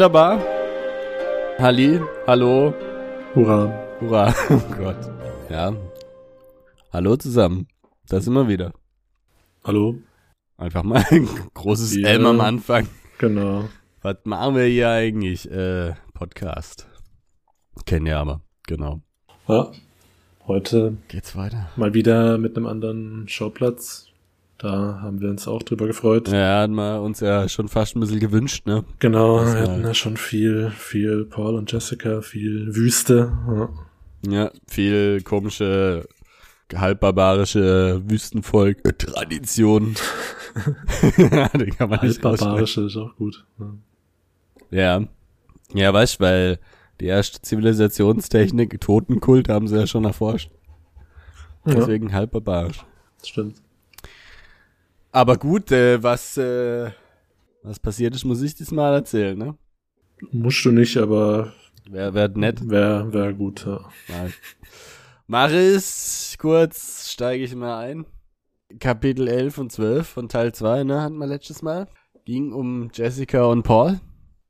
Wunderbar. Halli, hallo. Hurra. Hurra. Oh Gott. Ja. Hallo zusammen. Da sind wir wieder. Hallo. Einfach mal ein großes Ja. Elm am Anfang. Genau. Was machen wir hier eigentlich? Äh, Podcast. Kennen ja aber. Genau. Ja. Heute Geht's weiter? mal wieder mit einem anderen Schauplatz. Da haben wir uns auch drüber gefreut. Ja, hatten wir uns ja schon fast ein bisschen gewünscht, ne? Genau, wir hatten ja schon viel, viel Paul und Jessica, viel Wüste. Ja. Ja, viel komische, halbbarbarische Wüstenvolk-Tradition. Den kann man nicht. Halbbarbarische ist auch gut. Ja. Ja. Ja, weißt du, weil die erste Zivilisationstechnik, Totenkult, haben sie ja schon erforscht. ja, Deswegen halbbarbarisch. stimmt. Aber gut, äh, was, äh, was passiert ist, muss ich diesmal erzählen, ne? Musst du nicht, aber Wer wär nett. wäre wär gut. Ja. Mal. Mach es kurz, steige ich mal ein. Kapitel 11 und 12 von Teil 2, ne, hatten wir letztes Mal. Ging um Jessica und Paul.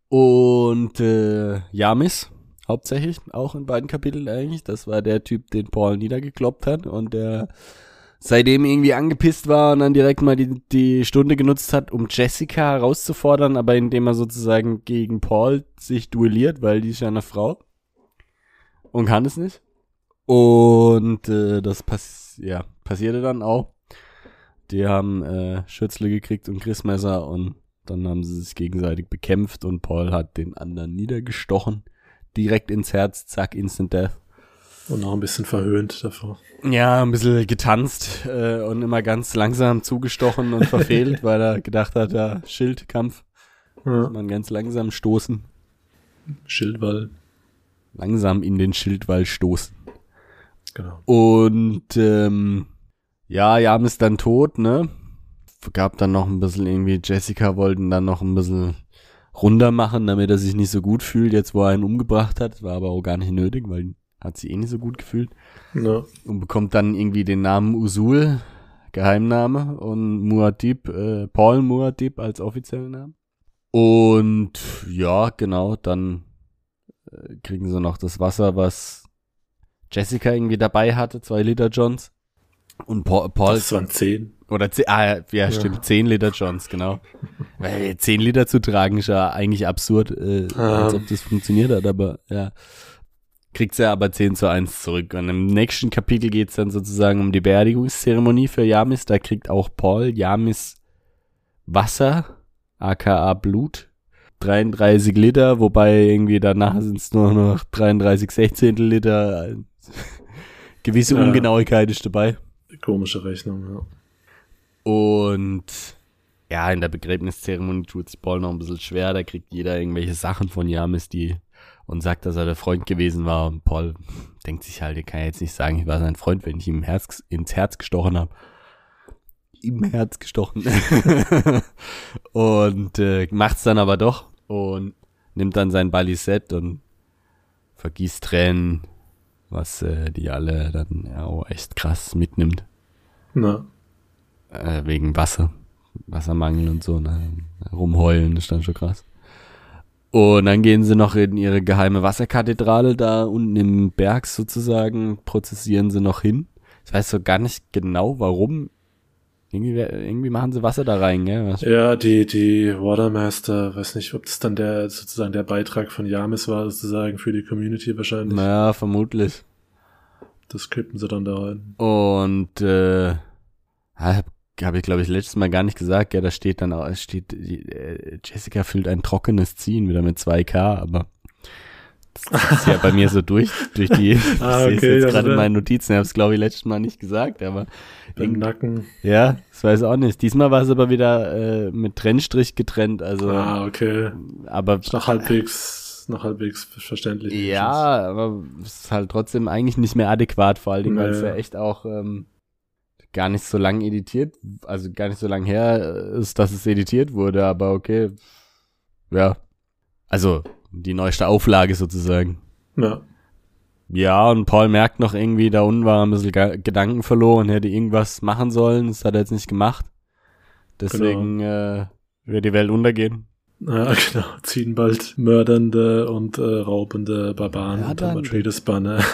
Und äh, Yamis, hauptsächlich, auch in beiden Kapiteln eigentlich. Das war der Typ, den Paul niedergekloppt hat und der seitdem irgendwie angepisst war und dann direkt mal die, die Stunde genutzt hat, um Jessica herauszufordern, aber indem er sozusagen gegen Paul sich duelliert, weil die ist ja eine Frau und kann es nicht. Und äh, das pass ja, passierte dann auch. Die haben äh, Schützle gekriegt und Christmesser und dann haben sie sich gegenseitig bekämpft und Paul hat den anderen niedergestochen. Direkt ins Herz, zack, Instant Death. Und noch ein bisschen verhöhnt davor. Ja, ein bisschen getanzt äh, und immer ganz langsam zugestochen und verfehlt, weil er gedacht hat, ja, Schildkampf, Ja. man ganz langsam stoßen. Schildwall. Langsam in den Schildwall stoßen. Genau. Und ähm, ja, Jan ist dann tot, ne? Gab dann noch ein bisschen irgendwie, Jessica wollten dann noch ein bisschen runter machen, damit er sich nicht so gut fühlt, jetzt wo er ihn umgebracht hat. War aber auch gar nicht nötig, weil hat sie eh nicht so gut gefühlt. Ja. Und bekommt dann irgendwie den Namen Usul, Geheimname, und Muad'Dib, äh, Paul Muad'Dib als offiziellen Namen. Und ja, genau, dann äh, kriegen sie noch das Wasser, was Jessica irgendwie dabei hatte, zwei Liter Johns. Und Paul, Paul Das waren zehn. oder zehn, ah, ja, ja, stimmt, zehn Liter Johns, genau. Weil zehn Liter zu tragen ist ja eigentlich absurd, äh, Ah. als ob das funktioniert hat, aber ja. Kriegt sie aber 10 zu 1 zurück. Und im nächsten Kapitel geht's dann sozusagen um die Beerdigungszeremonie für Yamis. Da kriegt auch Paul Yamis Wasser, aka Blut. 33 Liter, wobei irgendwie danach sind es nur noch 33 Sechzehntel Liter. Gewisse Ja. Ungenauigkeit ist dabei. Komische Rechnung, ja. Und ja, in der Begräbniszeremonie tut sich Paul noch ein bisschen schwer. Da kriegt jeder irgendwelche Sachen von Jamis, die und sagt, dass er der Freund gewesen war. Und Paul denkt sich halt, er kann ja jetzt nicht sagen, ich war sein Freund, wenn ich ihm Herz, ins Herz gestochen habe. Im Herz gestochen. und äh, macht's dann aber doch und nimmt dann sein Balisett und vergießt Tränen, was äh, die alle dann ja, auch echt krass mitnimmt Na, äh, wegen Wasser, Wassermangel und so, ne? rumheulen, ist dann schon krass. Und dann gehen sie noch in ihre geheime Wasserkathedrale da unten im Berg sozusagen, prozessieren sie noch hin. Ich weiß so gar nicht genau, warum. Irgendwie, irgendwie machen sie Wasser da rein, gell? Was- Ja, die, die Watermaster, weiß nicht, ob das dann der, sozusagen der Beitrag von Yamis war, sozusagen für die Community wahrscheinlich. Naja, vermutlich. Das kippen sie dann da rein. Und äh, habe hab ich glaube ich letztes Mal gar nicht gesagt, ja, da steht dann auch, es steht, äh, Jessica füllt ein trockenes Ziehen wieder mit 2K, aber das ist ja bei mir so durch, durch die, ich Ah, sehe es okay, jetzt gerade in meinen Notizen, ich habe es glaube ich letztes Mal nicht gesagt, aber Im Nacken. ja, das weiß ich auch nicht. Diesmal war es aber wieder äh, mit Trennstrich getrennt, also Ah, okay. aber Ist noch halbwegs, noch halbwegs verständlich. Ja, aber es ist halt trotzdem eigentlich nicht mehr adäquat, vor allen Dingen, weil es ja echt auch ähm, gar nicht so lang editiert, also gar nicht so lang her ist, dass es editiert wurde, aber okay. Ja. Also die neueste Auflage sozusagen. Ja. Ja, und Paul merkt noch irgendwie, da unten war ein bisschen Gedanken verloren, hätte irgendwas machen sollen, das hat er jetzt nicht gemacht. Deswegen äh, wird die Welt untergehen. Ja, genau. Ziehen bald mördernde und äh, raubende Barbaren Ja, unter Atreides Banner.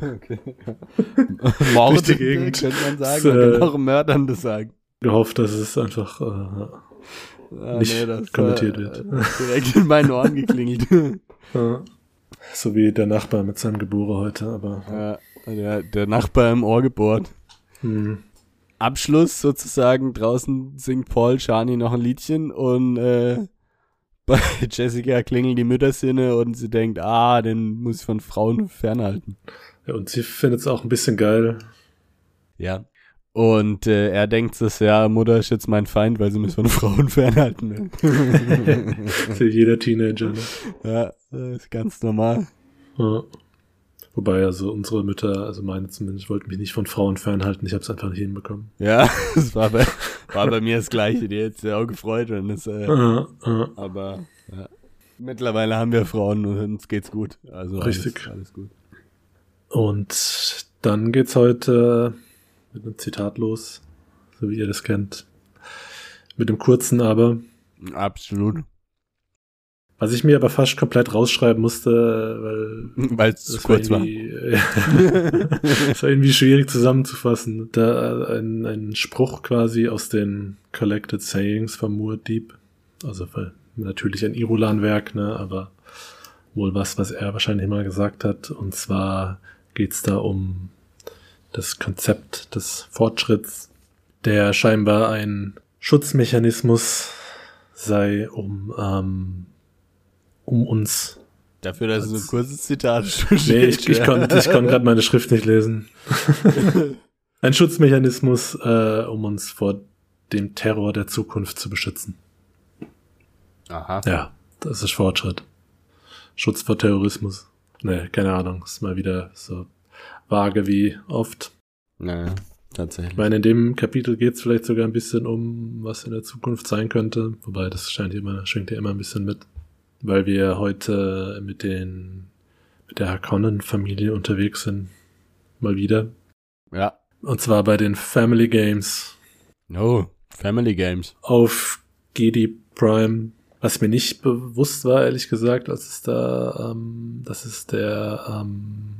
Okay. Mordende, könnte man sagen. Das, Man äh, kann auch Mördernde sagen. Gehofft, dass es einfach äh, Ah, nicht kommentiert äh, wird. Direkt in meinen Ohren geklingelt. Ja. So wie der Nachbar mit seinem Gebure heute, aber ja, der, der Nachbar im Ohr gebohrt. hm, Abschluss sozusagen, draußen singt Paul Shani noch ein Liedchen und äh, bei Jessica klingeln die Müttersinne und sie denkt, ah, den muss ich von Frauen fernhalten. ja, und sie findet es auch ein bisschen geil. Ja. Und äh, er denkt sich, ja, Mutter ist jetzt mein Feind, weil sie mich von Frauen fernhalten will. Für jeder Teenager. Ne? ja, das ist ganz normal. Ja. Wobei also unsere Mütter, also meine zumindest, wollten mich nicht von Frauen fernhalten. Ich habe es einfach nicht hinbekommen. Ja, das war bei, war bei mir das Gleiche. Die hat sich auch gefreut. Und das, äh, Ja, ja. aber ja. mittlerweile haben wir Frauen und uns geht's gut. Also Richtig. Alles, alles gut. Und dann geht's heute mit einem Zitat los, so wie ihr das kennt. Mit dem kurzen aber. Absolut. Was ich mir aber fast komplett rausschreiben musste, weil Weil es zu kurz war. irgendwie, das war irgendwie schwierig zusammenzufassen. Da ein, ein Spruch quasi aus den Collected Sayings von Muad'Dib. Also weil natürlich ein Irulan-Werk, ne, aber wohl was, was er wahrscheinlich mal gesagt hat. Und zwar geht's da um das Konzept des Fortschritts, der scheinbar ein Schutzmechanismus sei, um, ähm, um uns Dafür, dass es so ein kurzes Zitat Nee, ich, ich konnte ich konnt gerade meine Schrift nicht lesen. Ein Schutzmechanismus, äh, um uns vor dem Terror der Zukunft zu beschützen. Aha. Ja, das ist Fortschritt. Schutz vor Terrorismus. Nee, keine Ahnung. Ist mal wieder so vage wie oft. Naja, tatsächlich. Ich meine, in dem Kapitel geht es vielleicht sogar ein bisschen um, was in der Zukunft sein könnte. Wobei, das scheint hier immer, schwingt ja immer ein bisschen mit. Weil wir heute mit den, mit der Harkonnen-Familie unterwegs sind. Mal wieder. Ja. Und zwar bei den Family Games No, Family Games. auf GD Prime. Was mir nicht bewusst war, ehrlich gesagt, als es da, ähm, das ist der, ähm,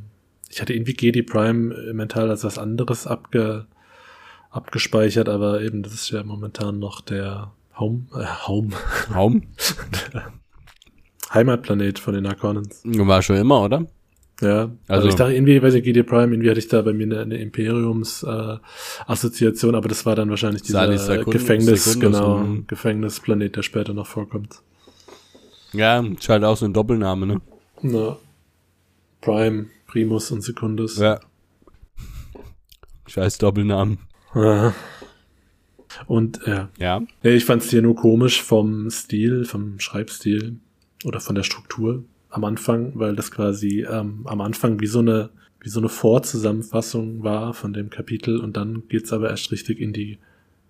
ich hatte irgendwie GD Prime mental als was anderes abge, abgespeichert, aber eben, das ist ja momentan noch der Home, äh, Home, Raum? Heimatplanet von den Harkonnens. War schon immer, oder? Ja, also, Also- ich dachte irgendwie, weiß ich, GD Prime, irgendwie hatte ich da bei mir eine, eine Imperiums-Assoziation, aber das war dann wahrscheinlich dieser Secund- Gefängnis, Secundus, genau, mhm. Gefängnisplanet, der später noch vorkommt. Ja, ist halt auch so ein Doppelname, ne? Na, Prime, Primus und Secundus. Ja. Scheiß Doppelnamen. Ja. Und ja, Ja. Nee, ich fand es hier nur komisch vom Stil, vom Schreibstil oder von der Struktur am Anfang, weil das quasi ähm, am Anfang wie so eine wie so eine Vorzusammenfassung war von dem Kapitel und dann geht's aber erst richtig in die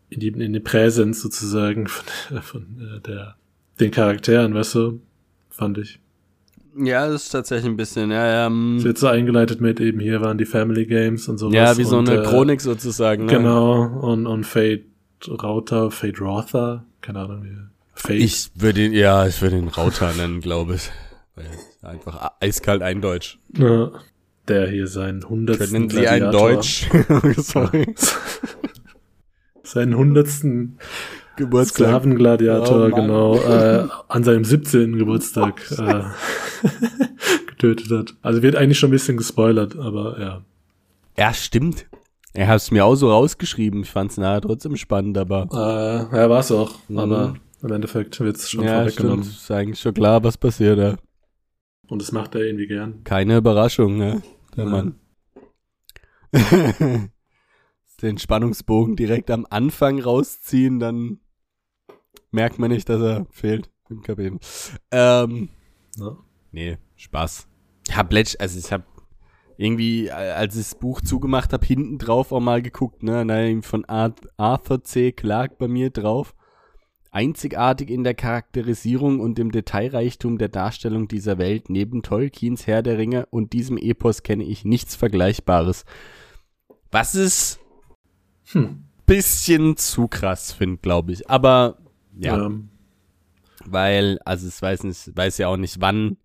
in die in die Präsenz sozusagen von, von äh, der den Charakteren, weißt du, fand ich. Ja, das ist tatsächlich ein bisschen, ja, ähm, Es wird so eingeleitet mit eben hier waren die Family Games und sowas. ja, wie so und, eine äh, Chronik sozusagen. Ne? Genau, und, und Fate Rauter, Fate Rother, keine Ahnung wie. Fate. Ich würde ihn, ja, ich würde ihn Rauter nennen, glaube ich. Weil Einfach eiskalt eindeutsch. Ja, der hier seinen hundertsten Können Sie ein Deutsch? Sorry. seinen hundertsten Geburtstag. Sklavengladiator, Oh genau, äh, an seinem 17. Geburtstag äh, getötet hat. Also wird eigentlich schon ein bisschen gespoilert, aber ja. Ja, stimmt. Er hat es mir auch so rausgeschrieben. Ich fand es nachher trotzdem spannend, aber. Äh, ja, war's auch. Mhm. Aber im Endeffekt wird's schon ja, vorweggenommen. stimmt. Ist eigentlich schon klar, was passiert. Ja. Und das macht er irgendwie gern. Keine Überraschung, ne? Der Ja. Mann. Den Spannungsbogen direkt am Anfang rausziehen, dann merkt man nicht, dass er fehlt im Kapitel. Ähm, Ja. nee, Spaß. Ich hab letzt, also ich hab irgendwie, äh, als ich das Buch zugemacht habe, hinten drauf auch mal geguckt, ne? Irgendwie von Ar- Arthur C. Clarke bei mir drauf. Einzigartig in der Charakterisierung und im Detailreichtum der Darstellung dieser Welt, neben Tolkiens Herr der Ringe und diesem Epos kenne ich nichts Vergleichbares. Was ist Hm. bisschen zu krass finde, glaube ich. Aber ja, Ähm, weil, also es weiß nicht, weiß ja auch nicht, wann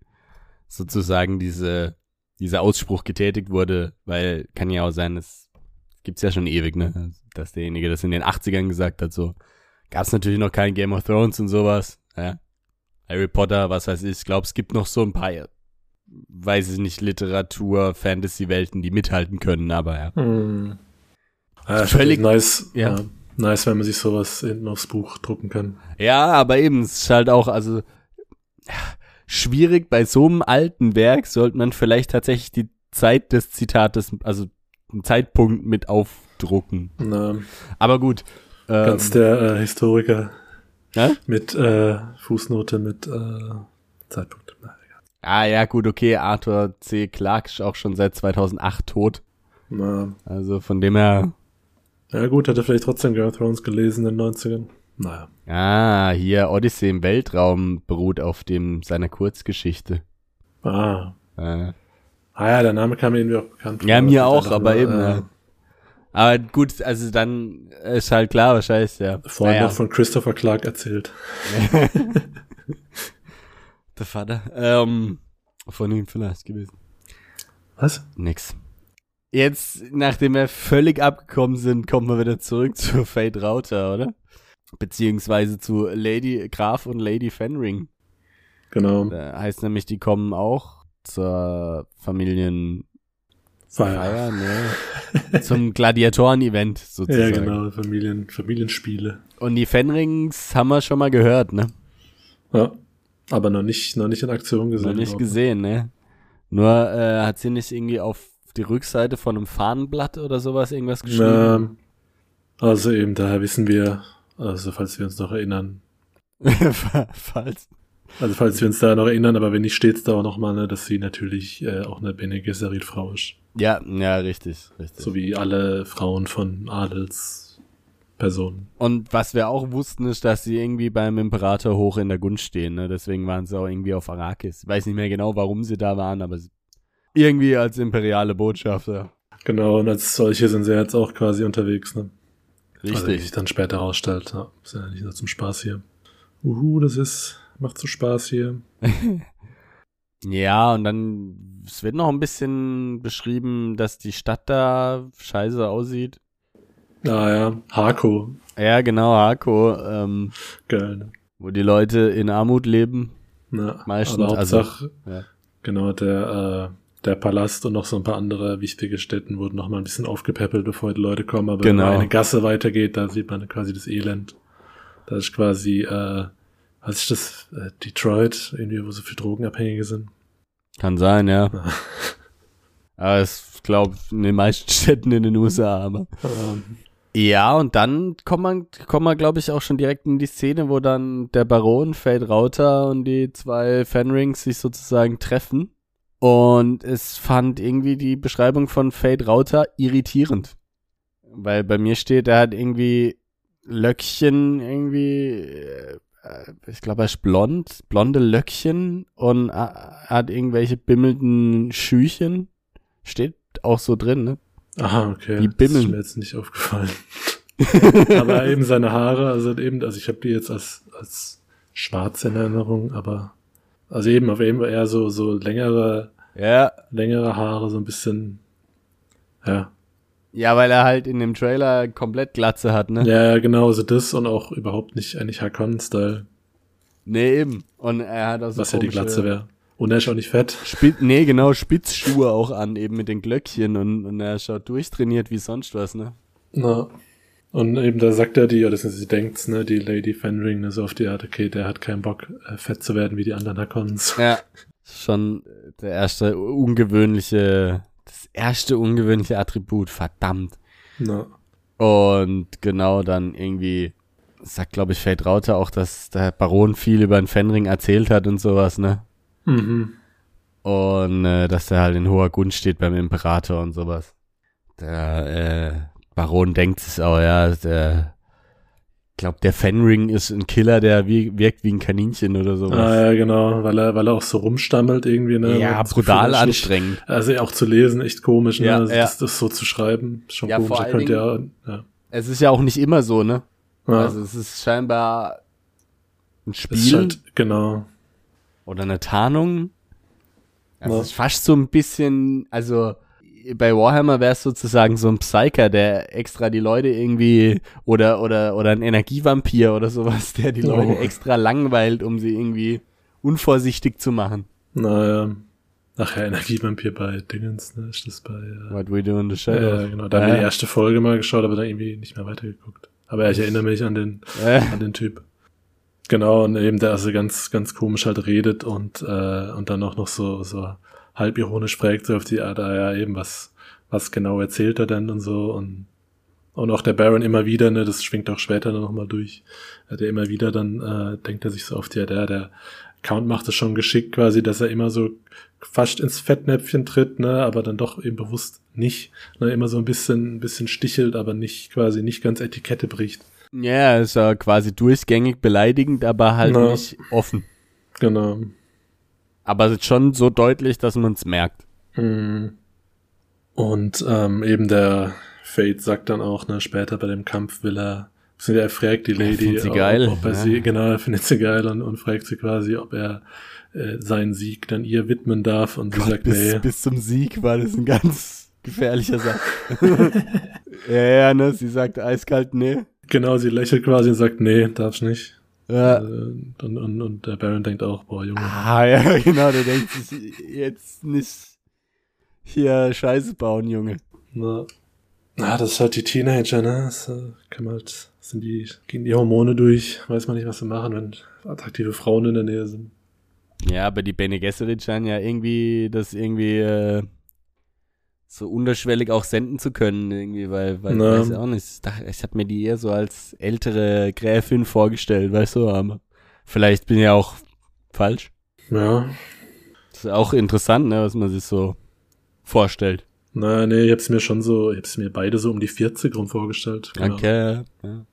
sozusagen diese, dieser Ausspruch getätigt wurde, weil kann ja auch sein, es gibt's ja schon ewig, ne, dass derjenige das in den 80ern gesagt hat, so. Gab's natürlich noch kein Game of Thrones und sowas, ja. Harry Potter, was weiß ich, ich glaube, es gibt noch so ein paar, weiß ich nicht, Literatur, Fantasy-Welten, die mithalten können, aber ja. Hm. Ja, Völlig- völlig nice. ja. Ja. Nice, wenn man sich sowas hinten aufs Buch drucken kann. Ja, aber eben, es ist halt auch, also schwierig bei so einem alten Werk sollte man vielleicht tatsächlich die Zeit des Zitates, also einen Zeitpunkt mit aufdrucken. Na, Aber gut. Ähm, ganz der äh, Historiker ja? mit äh, Fußnote mit äh, Zeitpunkt. Ah ja, gut, okay, Arthur C. Clarke ist auch schon seit 2008 tot. Na, Also von dem her, ja gut, hat er vielleicht trotzdem Game of Thrones gelesen in den 90ern. Naja. ah, hier Odyssey im Weltraum beruht auf dem seiner Kurzgeschichte. Ah. Äh, Ah ja, der Name kam mir irgendwie auch bekannt Ja, mir auch, aber eben, äh, ja. Aber gut, also dann ist halt klar, wahrscheinlich, ja. Vorhin Naja. noch von Christopher Clark erzählt. Der Vater. Ähm, von ihm vielleicht gewesen. Was? Nix. Jetzt, nachdem wir völlig abgekommen sind, kommen wir wieder zurück zu Fate Rauter, oder? Beziehungsweise zu Lady Graf und Lady Fenring. Genau. Da heißt nämlich, die kommen auch zur Familienfeier, Feier. ne? Zum Gladiatoren-Event Ja, sozusagen. genau. Familien, Familienspiele. Und die Fenrings haben wir schon mal gehört, ne? Ja. Aber noch nicht, noch nicht in Aktion gesehen. Noch nicht ich. gesehen, ne? Nur äh, hat sie nicht irgendwie auf die Rückseite von einem Fahnenblatt oder sowas irgendwas geschrieben? Ähm, also eben, daher wissen wir, also falls wir uns noch erinnern, Falls. Also falls wir uns da noch erinnern, aber wenn nicht, steht's da auch nochmal, ne, dass sie natürlich äh, auch eine Bene Gesserit Frau ist. Ja, ja, richtig, richtig. So wie alle Frauen von Adelspersonen. Und was wir auch wussten, ist, dass sie irgendwie beim Imperator hoch in der Gunst stehen, ne? Deswegen waren sie auch irgendwie auf Arrakis. Ich weiß nicht mehr genau, warum sie da waren, aber irgendwie als imperiale Botschafter. Genau, und als solche sind sie jetzt auch quasi unterwegs, ne? Also wie Richtig. sich dann später rausstellt, ja, ist ja nicht nur zum Spaß hier. Uhu, das ist, macht so Spaß hier. Ja, und dann, es wird noch ein bisschen beschrieben, dass die Stadt da scheiße aussieht. Ah ja, Hako, Ja, genau, Hako, ähm, geil, ne? wo die Leute in Armut leben. Na, Meistens, aber also- Hauptsache, Ja. genau, der, äh, der Palast und noch so ein paar andere wichtige Städten wurden noch mal ein bisschen aufgepäppelt, bevor die Leute kommen. Aber Genau. wenn man eine Gasse weitergeht, da sieht man quasi das Elend. Da ist quasi, äh, was ist das? Äh, Detroit, irgendwie, wo so viele Drogenabhängige sind. Kann sein, ja. Aber es glaube in den meisten Städten in den USA, aber. Ähm, Ja, und dann kommen wir, kommen wir glaube ich, auch schon direkt in die Szene, wo dann der Baron, Fade Rauter und die zwei Fenrings sich sozusagen treffen. Und es fand irgendwie die Beschreibung von Fade Rauter irritierend. Weil bei mir steht, er hat irgendwie Löckchen irgendwie, äh, ich glaube, er ist blond, blonde Löckchen und er hat irgendwelche bimmelnden Schüchen. Steht auch so drin, ne? aha, okay. Die Das bimmeln. ist mir jetzt nicht aufgefallen. aber eben seine Haare, also eben, also ich habe die jetzt als, als schwarz in Erinnerung, aber also eben auf eben eher so, so längere, Ja, längere Haare, so ein bisschen, ja. Ja, weil er halt in dem Trailer komplett Glatze hat, ne? Ja, ja, genau, so das und auch überhaupt nicht eigentlich Hakon-Style, Nee, eben. Und er hat also was ja die Glatze wäre. Und er ist auch nicht fett. Spit nee, genau, Spitzschuhe auch an, eben mit den Glöckchen und, und er schaut durchtrainiert wie sonst was, ne? Na. Und eben da sagt er die, oder sie denkt, ne, die Lady Fenring, ne, so auf die Art, okay, der hat keinen Bock, äh, fett zu werden wie die anderen Hakons. Ja. Schon der erste ungewöhnliche, erste ungewöhnliche Attribut, verdammt. Na. Und genau dann irgendwie sagt, glaube ich, Fate Rauter auch, dass der Baron viel über den Fenring erzählt hat und sowas, ne? Mhm. Und äh, dass er halt in hoher Gunst steht beim Imperator und sowas. Der äh, Baron denkt es auch, ja. Der, glaube, der Fenring ist ein Killer, der wie, wirkt wie ein Kaninchen oder sowas. Ah, ja, genau, weil er, weil er auch so rumstammelt irgendwie, ne? Ja, das brutal Gefühl, anstrengend. Nicht, also auch zu lesen, echt komisch, ne? Ja, also ja. Das, das so zu schreiben, schon Ja, komisch. vor allen könnte ja, ja. Es ist ja auch nicht immer so, ne? ja. Also es ist scheinbar ein Spiel ist halt, genau. oder eine Tarnung. Also Ja. es ist fast so ein bisschen, also bei Warhammer wäre es sozusagen so ein Psyker, der extra die Leute irgendwie oder oder oder ein Energievampir oder sowas, der die Oh. Leute extra langweilt, um sie irgendwie unvorsichtig zu machen. Naja. Ach ja, Energievampir bei Dingens, ne? Ist das bei. Äh, What we do in the ja, shadows. genau. Da haben wir Ja. die erste Folge mal geschaut, aber dann irgendwie nicht mehr weitergeguckt. Aber ja, ich erinnere mich an den, Äh, an den Typ. Genau, und eben der also ganz, ganz komisch halt redet und, äh, und dann auch noch so, so halb ironisch fragt, so auf die Art, ah ja, eben, was, was genau erzählt er denn und so und, und auch der Baron immer wieder, ne, das schwingt auch später dann nochmal durch, der immer wieder dann, äh, denkt er sich so auf die Art, ja, der Count macht es schon geschickt quasi, dass er immer so fast ins Fettnäpfchen tritt, ne, aber dann doch eben bewusst nicht, ne, immer so ein bisschen, ein bisschen stichelt, aber nicht quasi nicht ganz Etikette bricht. ja, ist ja quasi durchgängig beleidigend, aber halt Na. nicht offen. Genau. Aber es ist schon so deutlich, dass man es merkt. Mhm. Und ähm, eben der Fate sagt dann auch, ne, später bei dem Kampf will er, er fragt die Lady, sie geil, ob er ja. sie, genau, er findet sie geil und, und fragt sie quasi, ob er äh, seinen Sieg dann ihr widmen darf und sie sagt, bis, nee. bis zum Sieg war das ein ganz gefährlicher Satz. ja, ja, ne, sie sagt eiskalt, nee. Genau, sie lächelt quasi und sagt, nee, darf's nicht. Ja. Äh, und, und, und der Baron denkt auch, boah, Junge. Ah, ja, genau, der denkt sich jetzt nicht hier Scheiße bauen, Junge. Na, na, das ist halt die Teenager, ne? Das äh, kann man halt, sind die, gehen die Hormone durch, weiß man nicht, was sie machen, wenn attraktive Frauen in der Nähe sind. Ja, aber die Bene Gesserit scheinen ja irgendwie das irgendwie äh, so unterschwellig auch senden zu können, irgendwie, weil, weil Na. weiß ich auch nicht. Ich, dachte, ich habe mir die eher so als ältere Gräfin vorgestellt, weißt du, aber vielleicht bin ich auch falsch. Ja. Das ist auch interessant, ne, was man sich so vorstellt. Na, nee, ich hab's mir schon so, ich hab's mir beide so um die 40 rum vorgestellt. Genau. Okay. Ja,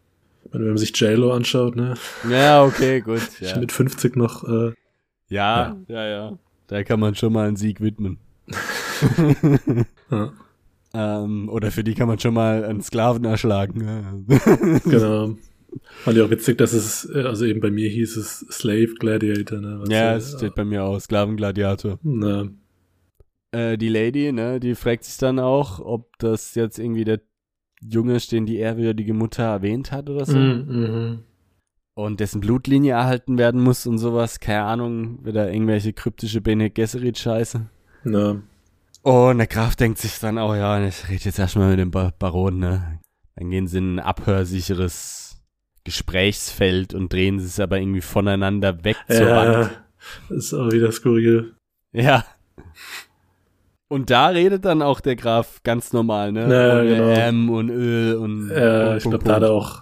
Wenn man sich J-Lo anschaut, ne? ja okay, gut. Ja. mit 50 noch, äh, ja, ja, ja. Da kann man schon mal einen Sieg widmen. ja, Ähm, oder für die kann man schon mal einen Sklaven erschlagen. Genau. Fand ich auch witzig, dass es, äh, also eben bei mir hieß es Slave Gladiator, ne? Was, ja, es steht bei mir auch, Sklavengladiator. Na, Äh, die Lady, ne, die fragt sich dann auch, ob das jetzt irgendwie der Junge ist, den die ehrwürdige Mutter erwähnt hat oder so. mm, mhm. Und dessen Blutlinie erhalten werden muss und sowas. Keine Ahnung, wieder irgendwelche kryptische Bene Gesserit-Scheiße. Na, Und der Graf denkt sich dann auch, ja, ich rede jetzt erstmal mit dem ba Baron, ne. Dann gehen sie in ein abhörsicheres Gesprächsfeld und drehen sie es aber irgendwie voneinander weg zur Wand. ja, das ist auch wieder skurril. Ja. Und da redet dann auch der Graf ganz normal, ne? Ja, Ohne genau. M und Ö und. Ja, Punkt, ich glaube, da hat er auch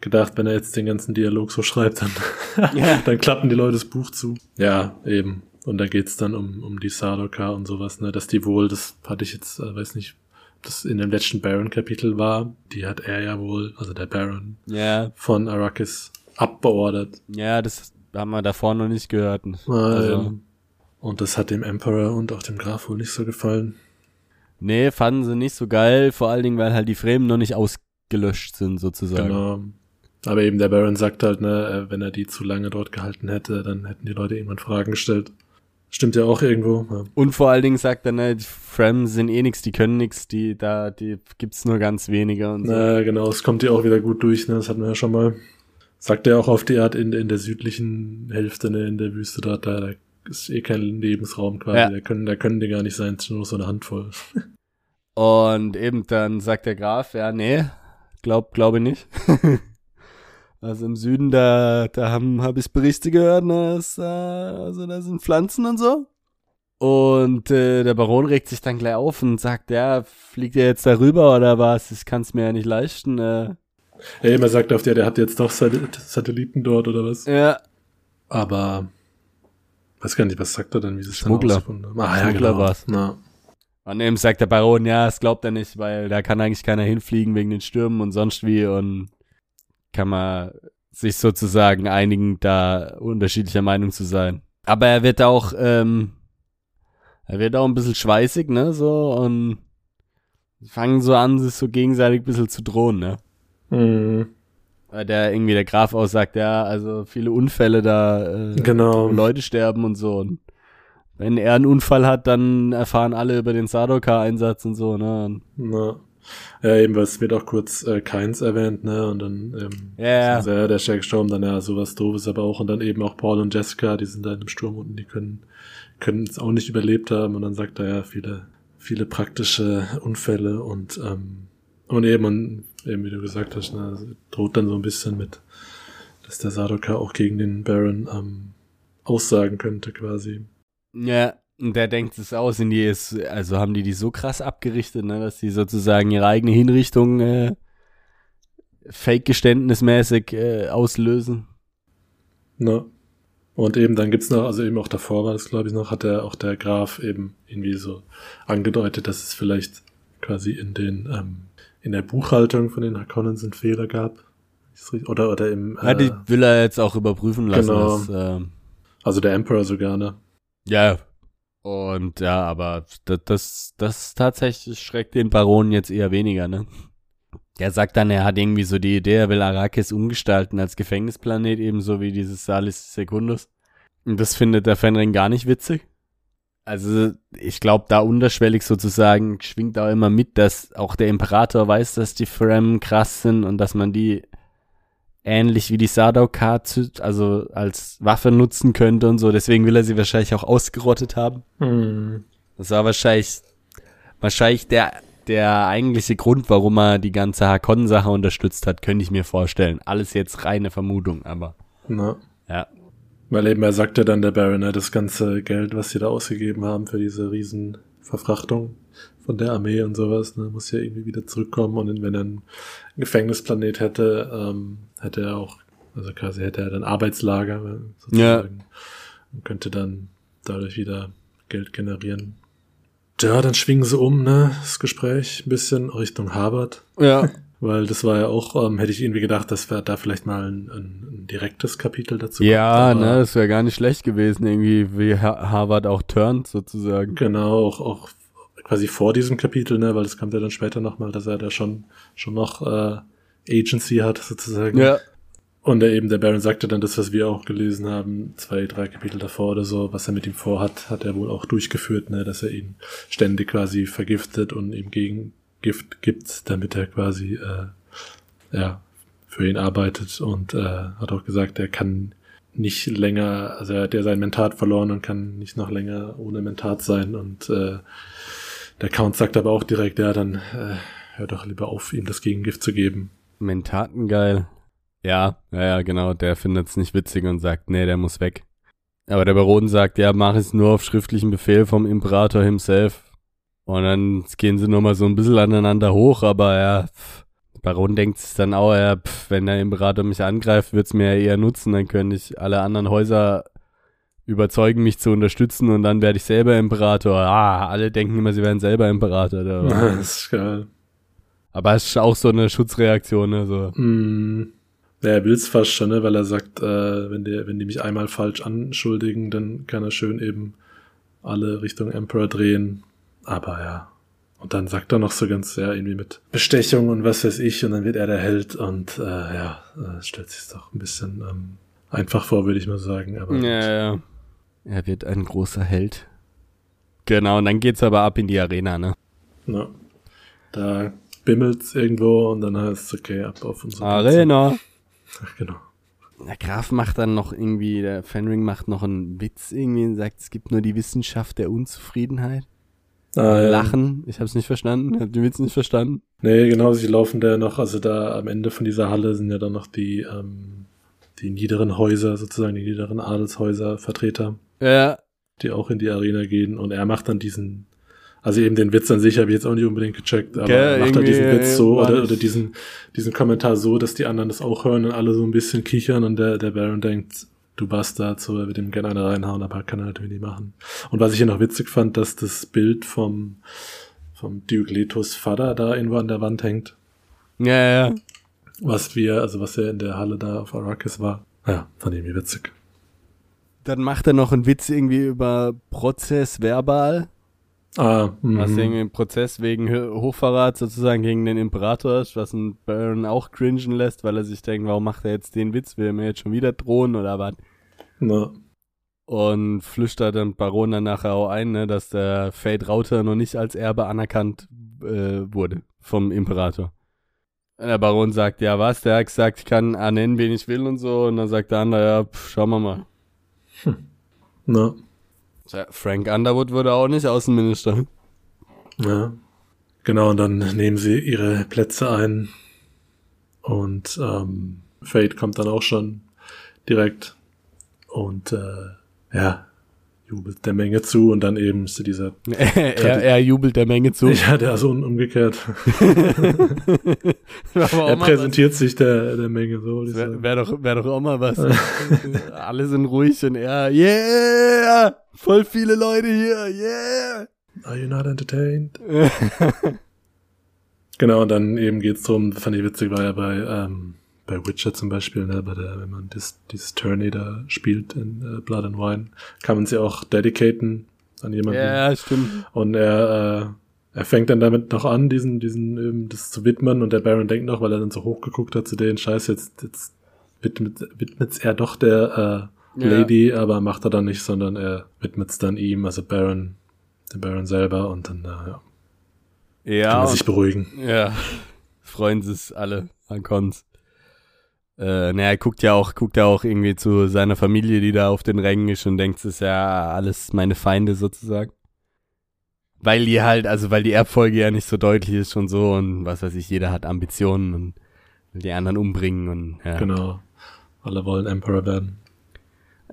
gedacht, wenn er jetzt den ganzen Dialog so schreibt, dann, Ja. dann klappen die Leute das Buch zu. Ja, eben. Und da geht's dann um, um die Sardoka und sowas, ne, dass die wohl, das hatte ich jetzt, äh, weiß nicht, das in dem letzten Baron-Kapitel war, die hat er ja wohl, also der Baron Ja, von Arrakis abbeordert. ja, das haben wir davor noch nicht gehört. Also, Also, und das hat dem Emperor und auch dem Graf wohl nicht so gefallen. nee, fanden sie nicht so geil, vor allen Dingen, weil halt die Fremen noch nicht ausgelöscht sind, sozusagen. Genau. Aber eben der Baron sagt halt, ne, äh, wenn er die zu lange dort gehalten hätte, dann hätten die Leute irgendwann Fragen gestellt. Stimmt ja auch irgendwo. Ja. Und vor allen Dingen sagt er, ne, die Fremen sind eh nix, die können nix, die, da, die gibt's nur ganz wenige und so. Na, genau, es kommt ja auch wieder gut durch, ne? Das hatten wir ja schon mal. Sagt er auch auf die Art in, in der südlichen Hälfte, ne, in der Wüste dort, da, da ist eh kein Lebensraum quasi. Ja. Da können, da können die gar nicht sein, es ist nur so eine Handvoll. Und eben dann sagt der Graf, ja, nee, glaub, glaube nicht. also im Süden, da, da haben, hab ich Berichte gehört, ne, dass, äh, also da sind Pflanzen und so. Und äh, der Baron regt sich dann gleich auf und sagt, ja, fliegt ihr jetzt darüber oder was? Ich kann's mir ja nicht leisten. Äh. Ey, man sagt auf der, der hat jetzt doch Satellit Satelliten dort oder was. Ja, Aber weiß gar nicht, was sagt er denn, wie es dann Schmuggler. Ah, ja, Schmuggler genau. war's. Na, Und eben sagt der Baron, ja, das glaubt er nicht, weil da kann eigentlich keiner hinfliegen wegen den Stürmen und sonst wie und kann man sich sozusagen einigen, da unterschiedlicher Meinung zu sein. Aber er wird auch, ähm, er wird auch ein bisschen schweißig, ne, so und fangen so an, sich so gegenseitig ein bisschen zu drohen, ne. Mhm. Weil der irgendwie der Graf aussagt, ja, also viele Unfälle da, äh, Genau. Leute sterben und so. Und wenn er einen Unfall hat, dann erfahren alle über den Sardaukar-Einsatz und so, ne? Und, Na. Ja, eben, weil es wird auch kurz äh, Keins erwähnt, ne? Und dann, ähm, Ja, ja. der ist ja gestorben, dann ja, sowas doofes, aber auch, und dann eben auch Paul und Jessica, die sind da im Sturm unten, die können, können es auch nicht überlebt haben, und dann sagt er ja, viele, viele praktische Unfälle und, ähm, und eben, und eben, wie du gesagt hast, ne, droht dann so ein bisschen mit, dass der Sardoka auch gegen den Baron, ähm, aussagen könnte, quasi. ja, und der denkt es aus, in die ist, also haben die die so krass abgerichtet, ne, dass die sozusagen ihre eigene Hinrichtung, äh, fake-geständnismäßig, äh, auslösen. Ne? Und eben dann gibt's noch, also eben auch davor war das, glaube ich, noch, hat der auch der Graf eben irgendwie so angedeutet, dass es vielleicht quasi in den, ähm, in der Buchhaltung von den Harkonnens einen Fehler gab. Oder, oder im, Ja, die äh, will er jetzt auch überprüfen lassen. genau. Das, ähm, also der Emperor sogar, ne? ja. Und ja, aber das, das, das tatsächlich schreckt den Baron jetzt eher weniger, ne? Der sagt dann, er hat irgendwie so die Idee, er will Arrakis umgestalten als Gefängnisplanet, ebenso wie dieses Salis Secundus. Und das findet der Fenring gar nicht witzig. Also, ich glaube, da unterschwellig sozusagen schwingt auch immer mit, dass auch der Imperator weiß, dass die Fremen krass sind und dass man die ähnlich wie die Sardaukar zu- also als Waffe nutzen könnte und so. Deswegen will er sie wahrscheinlich auch ausgerottet haben. Hm. Das war wahrscheinlich, wahrscheinlich der, der eigentliche Grund, warum er die ganze Hakon-Sache unterstützt hat, könnte ich mir vorstellen. Alles jetzt reine Vermutung, aber Na. ja. Weil eben er sagte dann der Baron, das ganze Geld, was sie da ausgegeben haben für diese riesen Verfrachtung von der Armee und sowas, ne, muss ja irgendwie wieder zurückkommen. Und wenn er einen Gefängnisplanet hätte, ähm, hätte er auch, also quasi hätte er dann Arbeitslager äh, sozusagen. Und könnte dann dadurch wieder Geld generieren. Ja, dann schwingen sie um, ne, das Gespräch, ein bisschen Richtung Harvard. Ja. Weil das war ja auch, ähm, hätte ich irgendwie gedacht, dass wir da vielleicht mal ein, ein, direktes Kapitel dazu Ja, kommt, ne, das wäre gar nicht schlecht gewesen, irgendwie, wie Ha- Harvard auch turnt, sozusagen. Genau, auch, auch quasi vor diesem Kapitel, ne, weil das kommt ja dann später nochmal, dass er da schon, schon noch äh, Agency hat, sozusagen. Ja. Und er eben, der Baron sagte dann das, was wir auch gelesen haben, zwei, drei Kapitel davor oder so, was er mit ihm vorhat, hat er wohl auch durchgeführt, ne, dass er ihn ständig quasi vergiftet und ihm Gegengift gibt, damit er quasi, äh, ja, für ihn arbeitet und äh, hat auch gesagt, er kann nicht länger, also er hat ja sein Mentat verloren und kann nicht noch länger ohne Mentat sein und äh, der Count sagt aber auch direkt, ja, dann äh, hör doch lieber auf, ihm das Gegengift zu geben. Mentaten geil. Ja, ja, ja, genau, der findet's nicht witzig und sagt, nee, der muss weg. Aber der Baron sagt, ja, mach es nur auf schriftlichen Befehl vom Imperator himself. Und dann gehen sie nochmal so ein bisschen aneinander hoch, aber ja, pff, der Baron denkt sich dann auch, ja, pff, wenn der Imperator mich angreift, wird's mir ja eher nutzen, dann könnte ich alle anderen Häuser überzeugen, mich zu unterstützen und dann werde ich selber Imperator. Ah, alle denken immer, sie werden selber Imperator. Das ist geil. Aber es ist auch so eine Schutzreaktion, ne, so. Mm, ja, er will's fast schon, ne, weil er sagt, äh, wenn, die, wenn die mich einmal falsch anschuldigen, dann kann er schön eben alle Richtung Emperor drehen. Aber ja. Und dann sagt er noch so ganz, ja, irgendwie mit Bestechung und was weiß ich, und dann wird er der Held und äh, ja, äh, stellt sich doch ein bisschen ähm, einfach vor, würde ich mal sagen. Aber Ja, ja. Er wird ein großer Held. Genau, und dann geht's aber ab in die Arena, ne? Ja. Da bimmelt's irgendwo und dann heißt es, okay, ab auf unsere. Arena. Ach, genau. Der Graf macht dann noch irgendwie, der Fenring macht noch einen Witz irgendwie und sagt, es gibt nur die Wissenschaft der Unzufriedenheit. Ah, ja. Lachen, ich hab's nicht verstanden, hab den Witz nicht verstanden. Nee, genau, sie laufen da noch, also da am Ende von dieser Halle sind ja dann noch die, ähm, die niederen Häuser, sozusagen die niederen Adelshäuser Vertreter, Ja, die auch in die Arena gehen und er macht dann diesen, also eben den Witz an sich habe ich jetzt auch nicht unbedingt gecheckt, aber Gell, er macht dann diesen Witz so oder, oder diesen, diesen Kommentar so, dass die anderen das auch hören und alle so ein bisschen kichern und der, der Baron denkt, du Bastard, so, er wird ihm gerne eine reinhauen, aber kann er natürlich nicht machen. Und was ich hier noch witzig fand, dass das Bild vom, vom Duke Letos Vater da irgendwo an der Wand hängt ja, ja. Was wir, also was ja in der Halle da auf Arrakis war. Ja, fand ich irgendwie witzig. Dann macht er noch einen Witz irgendwie über Prozess verbal. Ah, Was mhm. irgendwie im Prozess wegen Ho- Hochverrat sozusagen gegen den Imperator ist, was ein Baron auch cringen lässt, weil er sich denkt, warum macht er jetzt den Witz? Will er mir jetzt schon wieder drohen oder was? Na, Und flüstert dann Baron dann nachher auch ein, ne, dass der Fate Rauter noch nicht als Erbe anerkannt äh, wurde vom Imperator. Und der Baron sagt, ja was, der hat gesagt, ich kann ernennen, wen ich will und so. Und dann sagt der andere, ja, pf, schauen wir mal. na, Tja, Frank Underwood wurde auch nicht Außenminister. ja. Genau, und dann nehmen sie ihre Plätze ein. Und ähm, Fate kommt dann auch schon direkt. Und äh, ja, jubelt der Menge zu und dann eben ist dieser. er, er jubelt der Menge zu. Ja, der ist un- umgekehrt. Er präsentiert sich der, der Menge so. was. Wäre wär doch, wär doch auch mal was. Alle sind ruhig und er, yeah, voll viele Leute hier, yeah. Are you not entertained? Genau, und dann eben geht's drum, fand ich witzig, war ja bei, ähm, bei Witcher zum Beispiel, ne, bei der, wenn man das, dieses Tourney da spielt in äh, Blood and Wine, kann man sie auch dedicaten an jemanden. ja, stimmt. Und er, äh, er fängt dann damit noch an, diesen, diesen, ähm, das zu widmen und der Baron denkt noch, weil er dann so hochgeguckt hat zu denen, scheiße, jetzt, jetzt widmet, widmet's er doch der, äh, Ja. Lady, aber macht er dann nicht, sondern er widmet's dann ihm, also Baron, dem Baron selber und dann, äh, ja, kann Ja, man und, sich beruhigen. ja, freuen sich alle an Cons. Äh, naja, er guckt ja auch, guckt ja auch irgendwie zu seiner Familie, die da auf den Rängen ist und denkt, es ist ja alles meine Feinde sozusagen. Weil die halt, also weil die Erbfolge ja nicht so deutlich ist und so und was weiß ich, jeder hat Ambitionen und will die anderen umbringen und ja. Genau. Alle wollen Emperor werden.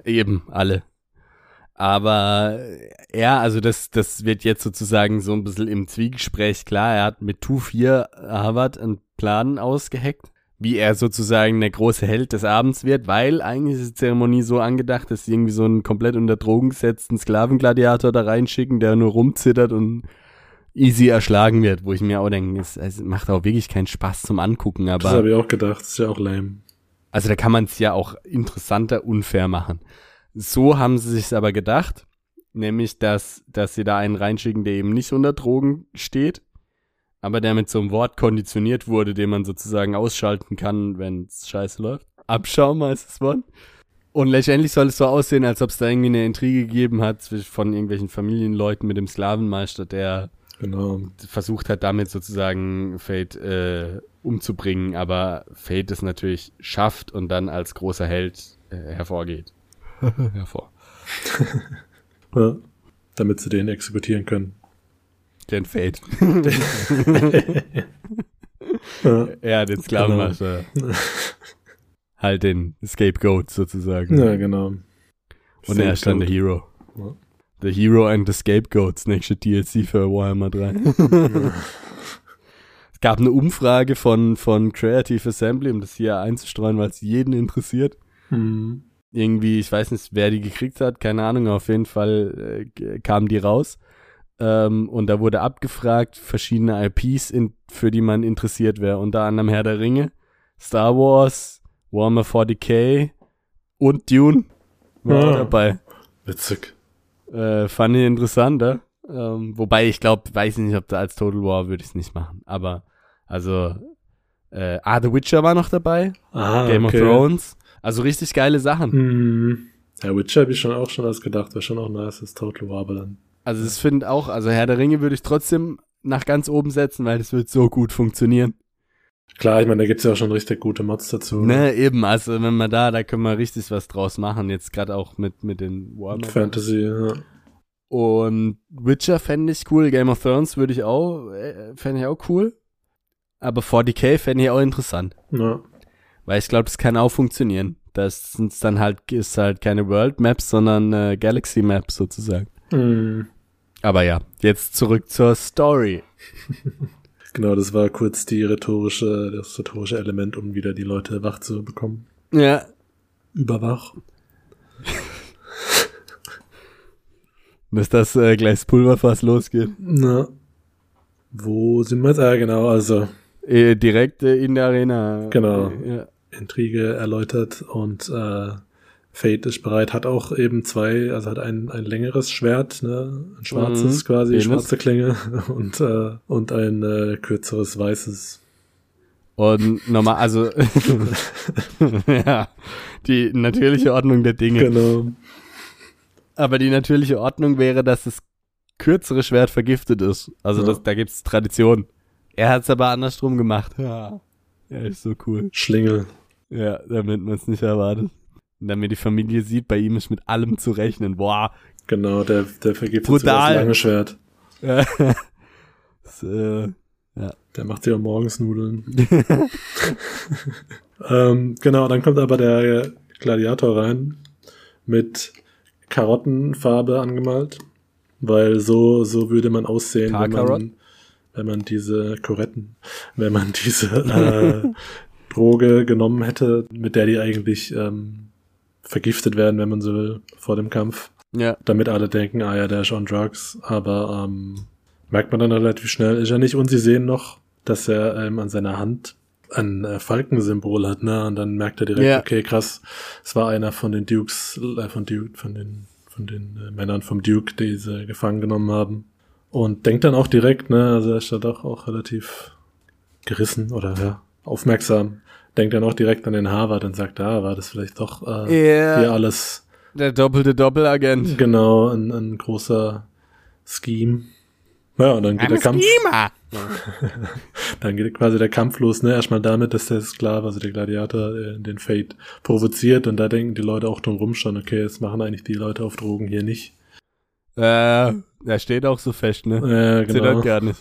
Eben, alle. Aber ja, also das, das wird jetzt sozusagen so ein bisschen im Zwiegespräch klar. Er hat mit Tu 4 Harvard einen Plan ausgeheckt, wie er sozusagen der große Held des Abends wird, weil eigentlich ist die Zeremonie so angedacht, dass sie irgendwie so einen komplett unter Drogen gesetzten Sklavengladiator da reinschicken, der nur rumzittert und easy erschlagen wird, wo ich mir auch denke, es, es macht auch wirklich keinen Spaß zum Angucken, Das aber habe ich auch gedacht. Das ist ja auch lame. also da kann man es ja auch interessanter, unfair machen. So haben sie sich aber gedacht, nämlich dass, dass sie da einen reinschicken, der eben nicht unter Drogen steht, aber der mit so einem Wort konditioniert wurde, den man sozusagen ausschalten kann, wenn es scheiße läuft. Abschaum heißt das Wort. Und letztendlich soll es so aussehen, als ob es da irgendwie eine Intrige gegeben hat zwischen- von irgendwelchen Familienleuten mit dem Sklavenmeister, der Genau. versucht hat, damit sozusagen Fate äh, umzubringen, aber Fate es natürlich schafft und dann als großer Held äh, hervorgeht. Hervor. Ja. Damit sie den exekutieren können. Den Fate. Ja. den Sklavenmeister. halt den Scapegoat sozusagen. ja, genau. und er ist dann der Hero. Ja. The Hero and the Scapegoats, nächste DLC für Warhammer 3. es gab eine Umfrage von, von Creative Assembly, um das hier einzustreuen, weil es jeden interessiert. Hm. irgendwie, ich weiß nicht, wer die gekriegt hat, keine Ahnung, auf jeden Fall äh, kamen die raus. Ähm, und da wurde abgefragt, verschiedene IPs, in, für die man interessiert wäre. Unter anderem Herr der Ringe, Star Wars, Warhammer 40k und Dune war auch Ah. dabei. Witzig. Äh, fand ich interessant, ja? ähm, Wobei ich glaube, weiß nicht, ob da als Total War würde ich es nicht machen. Aber, also, äh, ah, The Witcher war noch dabei, Ah, Game okay. of Thrones. Also richtig geile Sachen. Hm. Ja, Witcher habe ich schon auch schon was gedacht. Wäre schon auch nice, das Total War, aber dann. Also das finde auch, also Herr der Ringe würde ich trotzdem nach ganz oben setzen, weil das wird so gut funktionieren. Klar, ich meine, da gibt's ja auch schon richtig gute Mods dazu. Ne, eben, also wenn wir da, da können wir richtig was draus machen, jetzt gerade auch mit, mit den Warhammer. Fantasy, ja. Und Witcher fände ich cool, Game of Thrones würde ich auch, äh, fände ich auch cool. Aber 40k fände ich auch interessant. ja. Weil ich glaube, das kann auch funktionieren. Das sind dann halt, ist halt keine World Maps, sondern äh, Galaxy Maps sozusagen. Hm. Aber ja, jetzt zurück zur Story. Genau, das war kurz die rhetorische, das rhetorische Element, um wieder die Leute wach zu bekommen. Ja, Überwach. Bis das äh, gleich das Pulverfass losgeht. Na. Wo sind wir jetzt? Ah, genau, also Äh, direkt äh, in der Arena. Genau. Ja. Intrige erläutert und äh, Fate ist bereit, hat auch eben zwei, also hat ein, ein längeres Schwert, ne? ein schwarzes Mhm, quasi, Penis. schwarze Klinge und, äh, und ein äh, kürzeres weißes. Und normal, also, ja, die natürliche Ordnung der Dinge. Genau. Aber die natürliche Ordnung wäre, dass das kürzere Schwert vergiftet ist. Also Ja. das, da gibt's Tradition. Er hat's aber andersrum gemacht. Ja, ja ist so cool. Schlingel. Ja, damit man es nicht erwartet. Damit die Familie sieht, bei ihm ist mit allem zu rechnen. Boah. Genau, der, der vergibt Brutal. das lange Schwert. Ja. das, äh, Der macht sich auch morgens Nudeln. ähm, genau, dann kommt aber der Gladiator rein mit Karottenfarbe angemalt, weil so, so würde man aussehen, wenn man, wenn man diese Koretten, wenn man diese äh, Droge genommen hätte, mit der die eigentlich ähm, vergiftet werden, wenn man so will, vor dem Kampf. ja. Damit alle denken, ah ja, der ist on drugs, aber ähm, merkt man dann relativ schnell, ist er nicht. Und sie sehen noch, dass er ähm, an seiner Hand ein äh, Falkensymbol hat, ne? Und dann merkt er direkt, Ja. okay, krass, es war einer von den Dukes, äh, von Duke, von den, von den äh, Männern vom Duke, die sie gefangen genommen haben. Und denkt dann auch direkt, ne, also er ist da doch auch relativ gerissen oder ja, aufmerksam. Denkt dann auch direkt an den Harvard und sagt, ah, war das vielleicht doch äh, Er, hier alles der doppelte Doppelagent. Genau, ein, ein großer Scheme. Ja, und dann geht der Kampf, Schema. dann geht quasi der Kampf los, ne? Erstmal damit, dass der Sklave, also der Gladiator, äh, den Fate provoziert und da denken die Leute auch drum rum schon, okay, jetzt machen eigentlich die Leute auf Drogen hier nicht. Äh, er steht auch so fest, ne? Äh, Genau. genau. gar nicht.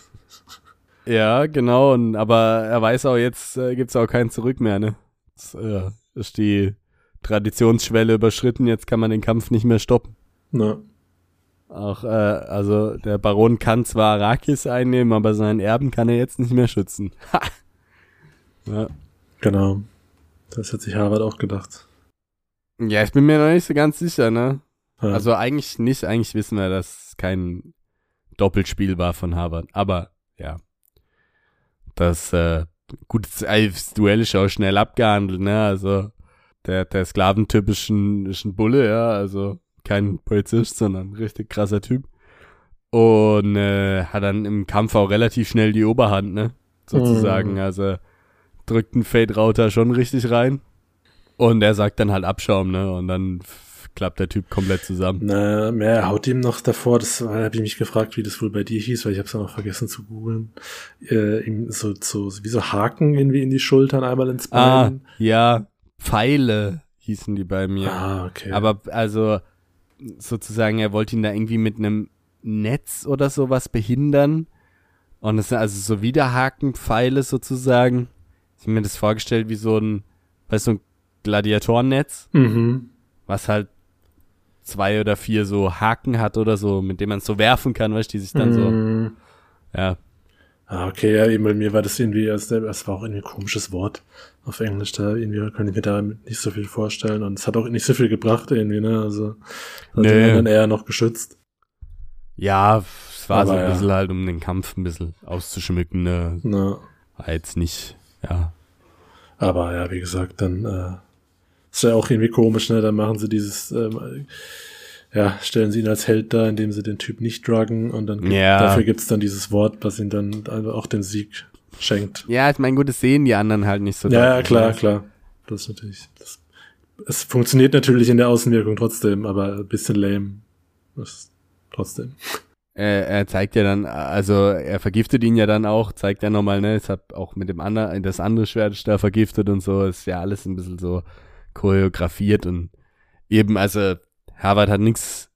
Ja, genau, und, aber er weiß auch, jetzt äh, gibt's auch kein Zurück mehr, ne? Jetzt, äh, ist die Traditionsschwelle überschritten, jetzt kann man den Kampf nicht mehr stoppen. Na, Auch, äh, also der Baron kann zwar Arrakis einnehmen, aber seinen Erben kann er jetzt nicht mehr schützen. Ha! ja. genau. Das hat sich Harvard auch gedacht. ja, ich bin mir noch nicht so ganz sicher, ne? Ja. Also eigentlich nicht, eigentlich wissen wir, dass es kein Doppelspiel war von Harvard. Aber ja. Das, äh, gut, das, äh, Duell ist auch schnell abgehandelt, ne? Also der, der Sklaventyp ist ein, ist ein Bulle, ja, also kein Polizist, sondern ein richtig krasser Typ. Und äh, hat dann im Kampf auch relativ schnell die Oberhand, ne? Sozusagen. Mhm. Also drückt ein Fade Router schon richtig rein. Und er sagt dann halt Abschaum, ne? Und dann klappt der Typ komplett zusammen. Na, mehr haut ihm noch davor, das habe ich mich gefragt, wie das wohl bei dir hieß, weil ich habe es noch vergessen zu googeln. Äh, ihm so, so, wie so Haken irgendwie in die Schultern, einmal ins Ah, Bein. ja, Pfeile hießen die bei mir. Ah, okay. Aber also sozusagen, er wollte ihn da irgendwie mit einem Netz oder sowas behindern. Und es sind also so Widerhakenpfeile sozusagen. Ich habe mir das vorgestellt wie so ein, weißt du, ein Gladiatorennetz, mhm. was halt zwei oder vier so Haken hat oder so, mit dem man so werfen kann, weißt du, die sich dann so, Mhm. ja. Ah, okay, ja, eben bei mir war das irgendwie, das war auch irgendwie ein komisches Wort auf Englisch, da irgendwie konnte ich mir da nicht so viel vorstellen und es hat auch nicht so viel gebracht irgendwie, ne, also hat Nee. dann eher noch geschützt. Ja, es war Aber so ein ja. bisschen halt, um den Kampf ein bisschen auszuschmücken, ne. Na, War jetzt nicht, ja. aber ja, wie gesagt, dann äh, ist ja auch irgendwie komisch, ne, dann machen sie dieses, ähm, ja, stellen sie ihn als Held dar, indem sie den Typ nicht druggen und dann gibt- Ja. dafür gibt's dann dieses Wort, was ihm dann einfach auch den Sieg schenkt. Ja, ich meine, gut, das sehen die anderen halt nicht so. Ja, klar, ne? klar. Das ist natürlich. Das, es funktioniert natürlich in der Außenwirkung trotzdem, aber ein bisschen lame. Ist trotzdem. Er, er zeigt ja dann, also er vergiftet ihn ja dann auch, zeigt ja nochmal, ne, ich hab auch mit dem anderen, das andere Schwert ist da vergiftet und so, ist ja alles ein bisschen so choreografiert und eben, also Harvard hat nichts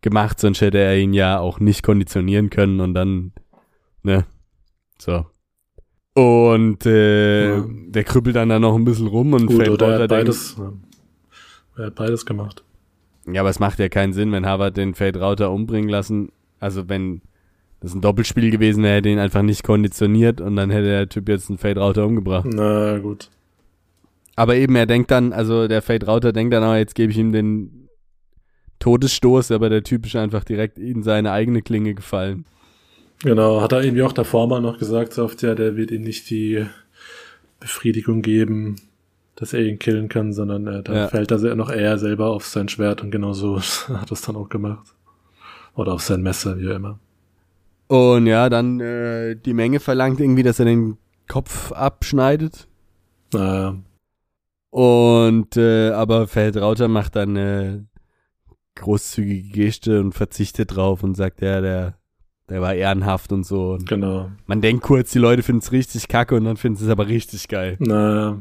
gemacht, sonst hätte er ihn ja auch nicht konditionieren können und dann, ne, so. Und äh, Ja. der krüppelt dann da noch ein bisschen rum und Gut, fällt oder er hat beides. Er hat beides gemacht. Ja, aber es macht ja keinen Sinn, wenn Harvard den Fade Router umbringen lassen. Also wenn das ein Doppelspiel gewesen wäre, hätte ihn einfach nicht konditioniert und dann hätte der Typ jetzt einen Fade Router umgebracht. Na gut. Aber eben, er denkt dann, also der Fade Router denkt dann, oh, jetzt gebe ich ihm den Todesstoß, aber der Typ ist einfach direkt in seine eigene Klinge gefallen. Genau, hat er irgendwie auch davor mal noch gesagt, so oft, ja, der wird ihm nicht die Befriedigung geben, dass er ihn killen kann, sondern äh, da Ja. fällt er noch eher selber auf sein Schwert und genau so hat er es dann auch gemacht. Oder auf sein Messer, wie auch immer. Und ja, dann äh, die Menge verlangt irgendwie, dass er den Kopf abschneidet. Naja, Und äh, aber Feldrauter macht dann eine großzügige Geste und verzichtet drauf und sagt, ja, der, der war ehrenhaft und so. Und genau. man denkt kurz, die Leute finden es richtig kacke und dann finden sie es aber richtig geil. Naja,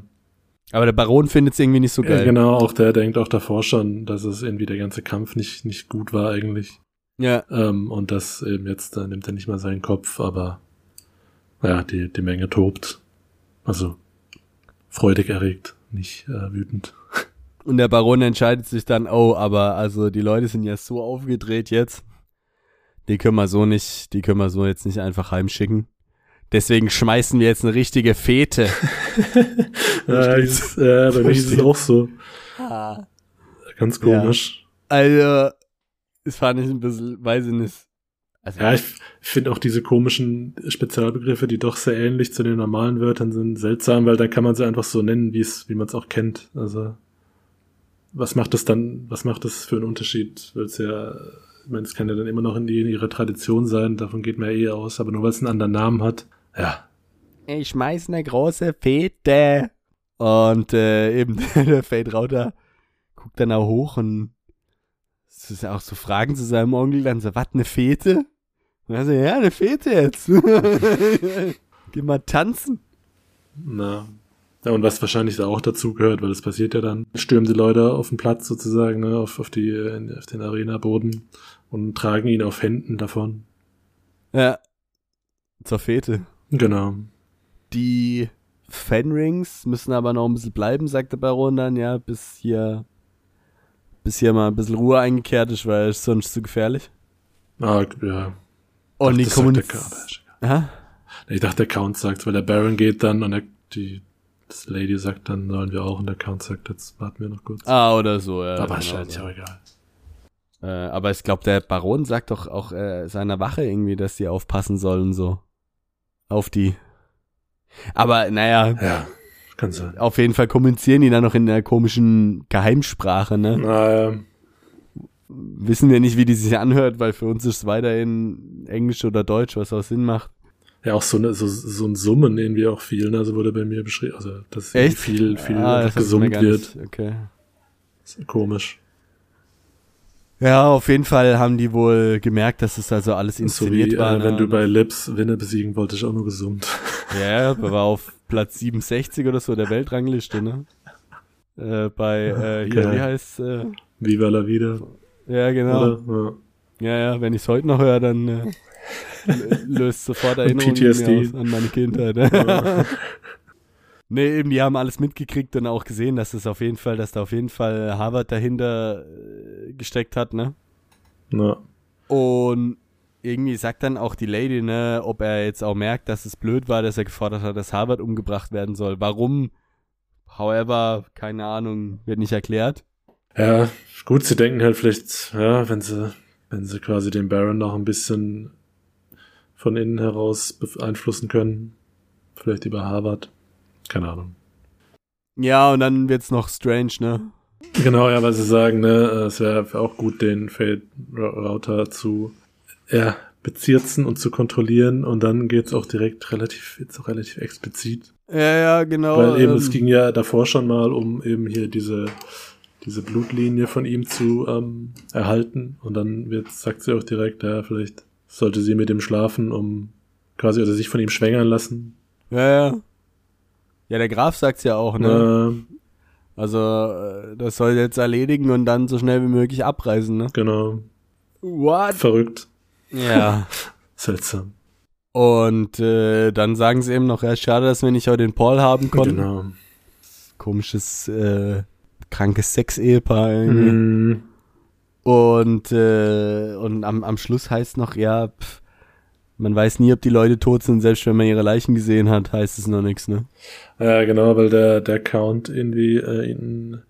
Aber der Baron findet es irgendwie nicht so ja, geil. genau, auch der denkt auch davor schon, dass es irgendwie der ganze Kampf nicht, nicht gut war eigentlich. Ja, Ähm, und das eben jetzt, da nimmt er nicht mal seinen Kopf, aber ja, die, die Menge tobt. Also freudig erregt, nicht äh, wütend. und der Baron entscheidet sich dann, oh, aber also die Leute sind ja so aufgedreht jetzt. Die können wir so nicht, die können wir so jetzt nicht einfach heimschicken. Deswegen schmeißen wir jetzt eine richtige Fete. ja, ist, ja, bei mir ist es auch so. Ganz komisch. Also, das fand ich ein bisschen, weiß ich nicht. Also, Ja, ich finde auch diese komischen Spezialbegriffe, die doch sehr ähnlich zu den normalen Wörtern sind, seltsam, weil dann kann man sie einfach so nennen, wie es, wie man es auch kennt. Also was macht das dann, was macht das für einen Unterschied? Weil es ja, ich meine, es kann ja dann immer noch in, die, in ihrer Tradition sein, davon geht man ja eh aus, aber nur weil es einen anderen Namen hat, ja, ich schmeiß eine große Fete. Und äh, eben der Fade Rauter guckt dann auch hoch und es ist auch so Fragen zu seinem Onkel, dann so, was, eine Fete? Und er so, ja, eine Fete jetzt. Geh mal tanzen. na. Ja, und was wahrscheinlich da auch dazu gehört, weil es passiert ja dann, stürmen die Leute auf den Platz sozusagen, ne, auf, auf, die, auf den Arena-Boden und tragen ihn auf Händen davon. Ja. Zur Fete. Genau. Die Fanrings müssen aber noch ein bisschen bleiben, sagt der Baron dann, ja, bis hier, bis hier mal ein bisschen Ruhe eingekehrt ist, weil es sonst zu gefährlich. Ah, ja. Und die. Aha. Ich dachte, der Count sagt, weil der Baron geht dann und der, die das Lady sagt dann, sollen wir auch und der Count sagt, jetzt warten wir noch kurz. Ah, oder so, ja. Aber genau wahrscheinlich so. auch egal. Äh, aber ich glaube, der Baron sagt doch auch äh, seiner Wache irgendwie, dass die aufpassen sollen, so. Auf die. Aber naja, Ja, kann sein. auf jeden Fall kommunizieren die dann noch in der komischen Geheimsprache, ne? Naja, Wissen wir nicht, wie die sich anhört, weil für uns ist es weiterhin Englisch oder Deutsch, was auch Sinn macht. ja, auch so, eine, so, so ein Summen irgendwie auch viel, ne? also wurde bei mir beschrieben, also dass Echt? viel, viel Ah, das gesummt wird. nicht- Okay. Komisch. Ja, auf jeden Fall haben die wohl gemerkt, dass es also alles So inszeniert wie, war. äh, wenn ne? du bei Lips Winner besiegen wolltest, auch nur gesummt. Ja, er war auf Platz 67 oder so der Weltrangliste, ne? Äh, bei, äh, hier, Geil. wie heißt, äh, Viva la vida. ja, genau. Oder? Ja, ja, wenn ich es heute noch höre, dann äh, löst sofort Erinnerungen PTSD. aus an meine Kindheit. Ja. nee, eben, die haben alles mitgekriegt und auch gesehen, dass es auf jeden Fall, dass da auf jeden Fall Harvard dahinter äh, gesteckt hat, ne? Ja. Und irgendwie sagt dann auch die Lady, ne, ob er jetzt auch merkt, dass es blöd war, dass er gefordert hat, dass Harvard umgebracht werden soll. Warum? However, keine Ahnung, wird nicht erklärt. Ja, gut, sie denken halt vielleicht, ja, wenn sie, wenn sie quasi den Baron noch ein bisschen von innen heraus beeinflussen können, vielleicht über Harvard, keine Ahnung. Ja, und dann wird's noch strange, ne? Genau, ja, weil sie sagen, ne, es wäre auch gut, den Fade Router zu, ja, bezirzen und zu kontrollieren und dann geht's auch direkt relativ, jetzt auch relativ explizit. Ja, ja, genau. Weil eben, ähm, es ging ja davor schon mal um eben hier diese, diese Blutlinie von ihm zu ähm, erhalten. Und dann wird, sagt sie auch direkt, ja, vielleicht sollte sie mit ihm schlafen, um quasi, oder sich von ihm schwängern lassen. Ja, ja. Ja, der Graf sagt's ja auch, ne? Äh, Also, äh, das soll jetzt erledigen und dann so schnell wie möglich abreisen, ne? genau. What? Verrückt. Ja. Seltsam. Und äh, dann sagen sie eben noch, ja, schade, dass wir nicht heute den Paul haben konnten. Genau. Komisches, äh, krankes Sex-Ehepaar irgendwie. Mhm. Und, äh, und am, am Schluss heißt noch, ja, pff, man weiß nie, ob die Leute tot sind, selbst wenn man ihre Leichen gesehen hat, heißt es noch nichts, ne? Ja, genau, weil der, der Count irgendwie äh, ihn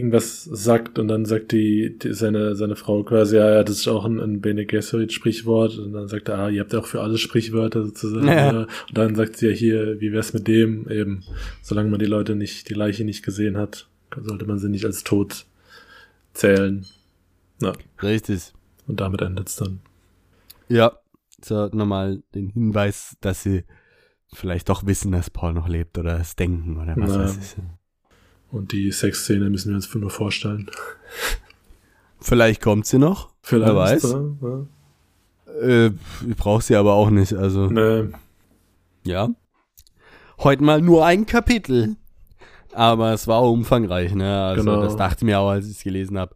irgendwas sagt und dann sagt die, die seine, seine Frau quasi, ja, ja, das ist auch ein, ein Bene Gesserit-Sprichwort und dann sagt er, ah, ihr habt ja auch für alle Sprichwörter sozusagen. Ja. Ja. Und dann sagt sie ja hier, wie wär's mit dem eben, solange man die Leute nicht, die Leiche nicht gesehen hat, sollte man sie nicht als tot zählen. Ja, Richtig. und damit endet's dann. Ja. So, nochmal den Hinweis, dass sie vielleicht doch wissen, dass Paul noch lebt oder es denken oder was Na. weiß ich. Und die Sexszene müssen wir uns nur vorstellen. Vielleicht kommt sie noch. Vielleicht, Wer weiß. Ja, Äh, ich brauche sie aber auch nicht. Also, ja. Nee, ja. Heute mal nur ein Kapitel. Aber es war auch umfangreich, ne? Also, Genau. das dachte ich mir auch, als ich es gelesen habe.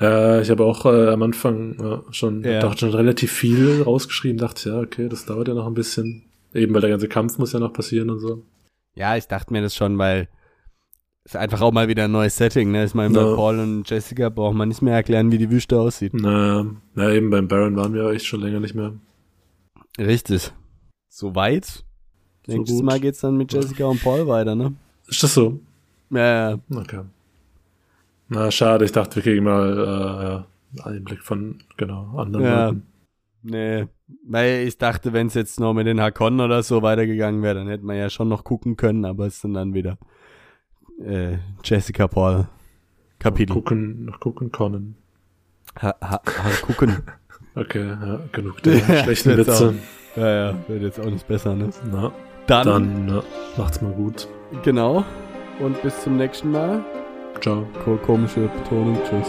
Ja, ich habe auch äh, am Anfang ja, schon, Ja. dachte schon relativ viel rausgeschrieben, dachte, ja, okay, das dauert ja noch ein bisschen. Eben, weil der ganze Kampf muss ja noch passieren und so. Ja, ich dachte mir das schon, weil ist einfach auch mal wieder ein neues Setting, ne? Ich meine, bei Ja. Paul und Jessica braucht man nicht mehr erklären, wie die Wüste aussieht. Na, na, eben beim Baron waren wir echt schon länger nicht mehr. Richtig. Soweit. So Nächstes gut. Mal geht's dann mit Jessica und Paul weiter, ne? Ist das so? Ja, ja. Okay. Na, schade, ich dachte, wir kriegen mal äh, ja, einen Einblick von, genau, anderen Ja. Leuten. Nee, weil ich dachte, wenn es jetzt noch mit den Hakon oder so weitergegangen wäre, dann hätte man ja schon noch gucken können, aber es sind dann wieder äh, Jessica Paul Kapitel. Gucken, noch gucken können. Ha, ha, ha, gucken. Okay, ja, genug der Ja, schlechten Witze. ja, ja, wird jetzt auch nicht besser, ne? Na, Dann, dann ja, macht's mal gut. genau. Und bis zum nächsten Mal. Ciao. Ko- Komische Betonung. Tschüss.